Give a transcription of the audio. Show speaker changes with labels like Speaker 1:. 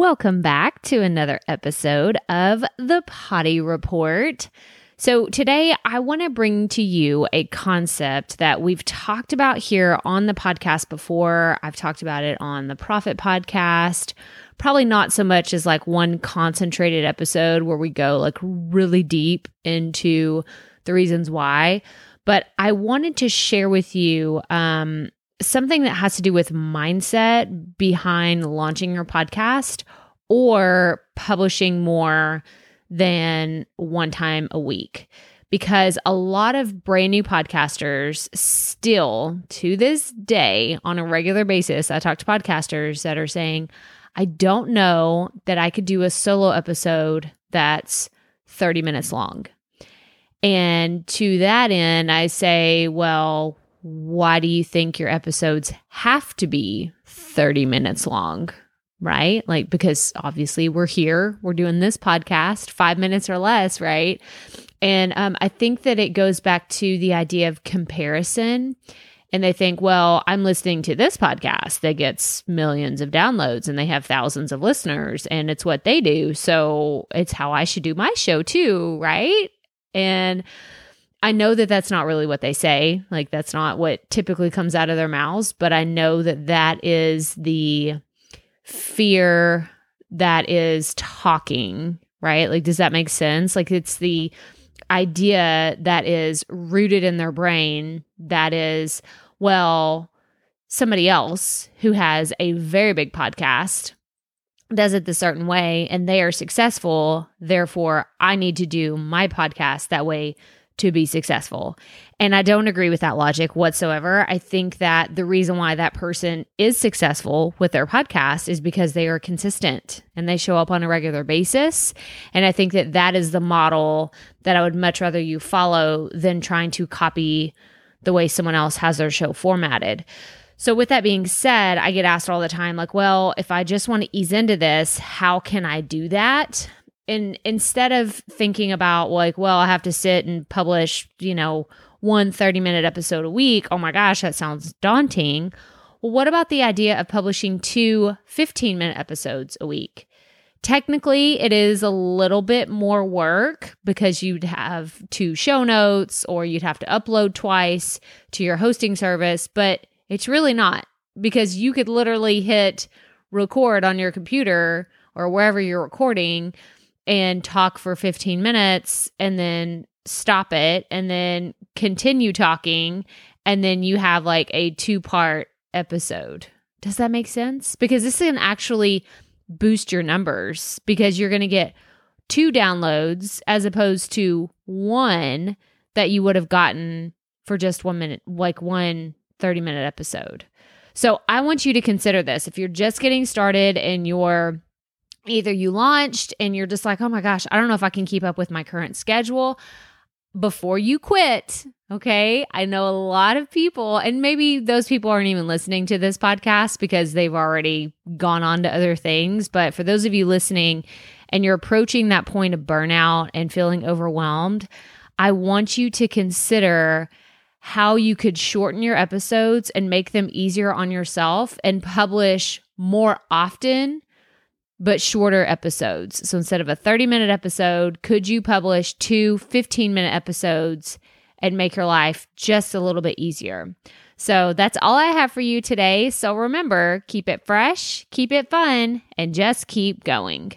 Speaker 1: Welcome back to another episode of the Potty Report. So, today I want to bring to you a concept that we've talked about here on the podcast before. I've talked about it on the Profit podcast. Probably not so much as like one concentrated episode where we go like really deep into the reasons why, but I wanted to share with you um, something that has to do with mindset behind launching your podcast or publishing more than one time a week. Because a lot of brand new podcasters still to this day, on a regular basis, I talk to podcasters that are saying, I don't know that I could do a solo episode that's 30 minutes long. And to that end, I say, well, why do you think your episodes have to be 30 minutes long? Right? Like, because obviously we're here, we're doing this podcast, five minutes or less, right? And um, I think that it goes back to the idea of comparison. And they think, well, I'm listening to this podcast that gets millions of downloads and they have thousands of listeners and it's what they do. So it's how I should do my show too, right? And I know that that's not really what they say. Like, that's not what typically comes out of their mouths, but I know that that is the fear that is talking, right? Like, does that make sense? Like, it's the idea that is rooted in their brain that is, well, somebody else who has a very big podcast does it the certain way and they are successful. Therefore, I need to do my podcast that way to be successful. And I don't agree with that logic whatsoever. I think that the reason why that person is successful with their podcast is because they are consistent and they show up on a regular basis. And I think that that is the model that I would much rather you follow than trying to copy the way someone else has their show formatted. So, with that being said, I get asked all the time, like, well, if I just want to ease into this, how can I do that? And instead of thinking about like well i have to sit and publish you know one 30 minute episode a week. Oh my gosh that sounds daunting. Well what about the idea of publishing two 15 minute episodes a week? Technically it is a little bit more work because you'd have two show notes or you'd have to upload twice to your hosting service but it's really not because you could literally hit record on your computer or wherever you're recording and talk for 15 minutes and then stop it and then continue talking and then you have like a two part episode. Does that make sense? Because this can actually boost your numbers because you're going to get two downloads as opposed to one that you would have gotten for just one minute, like one 30 minute episode. So I want you to consider this. If you're just getting started and you're either you launched and you're just like, oh my gosh, I don't know if I can keep up with my current schedule before you quit. Okay. I know a lot of people, and maybe those people aren't even listening to this podcast because they've already gone on to other things. But for those of you listening and you're approaching that point of burnout and feeling overwhelmed, I want you to consider how you could shorten your episodes and make them easier on yourself and publish more often but shorter episodes. So instead of a 30 minute episode, could you publish two 15 minute episodes and make your life just a little bit easier? So that's all I have for you today. So remember, keep it fresh, keep it fun, and just keep going.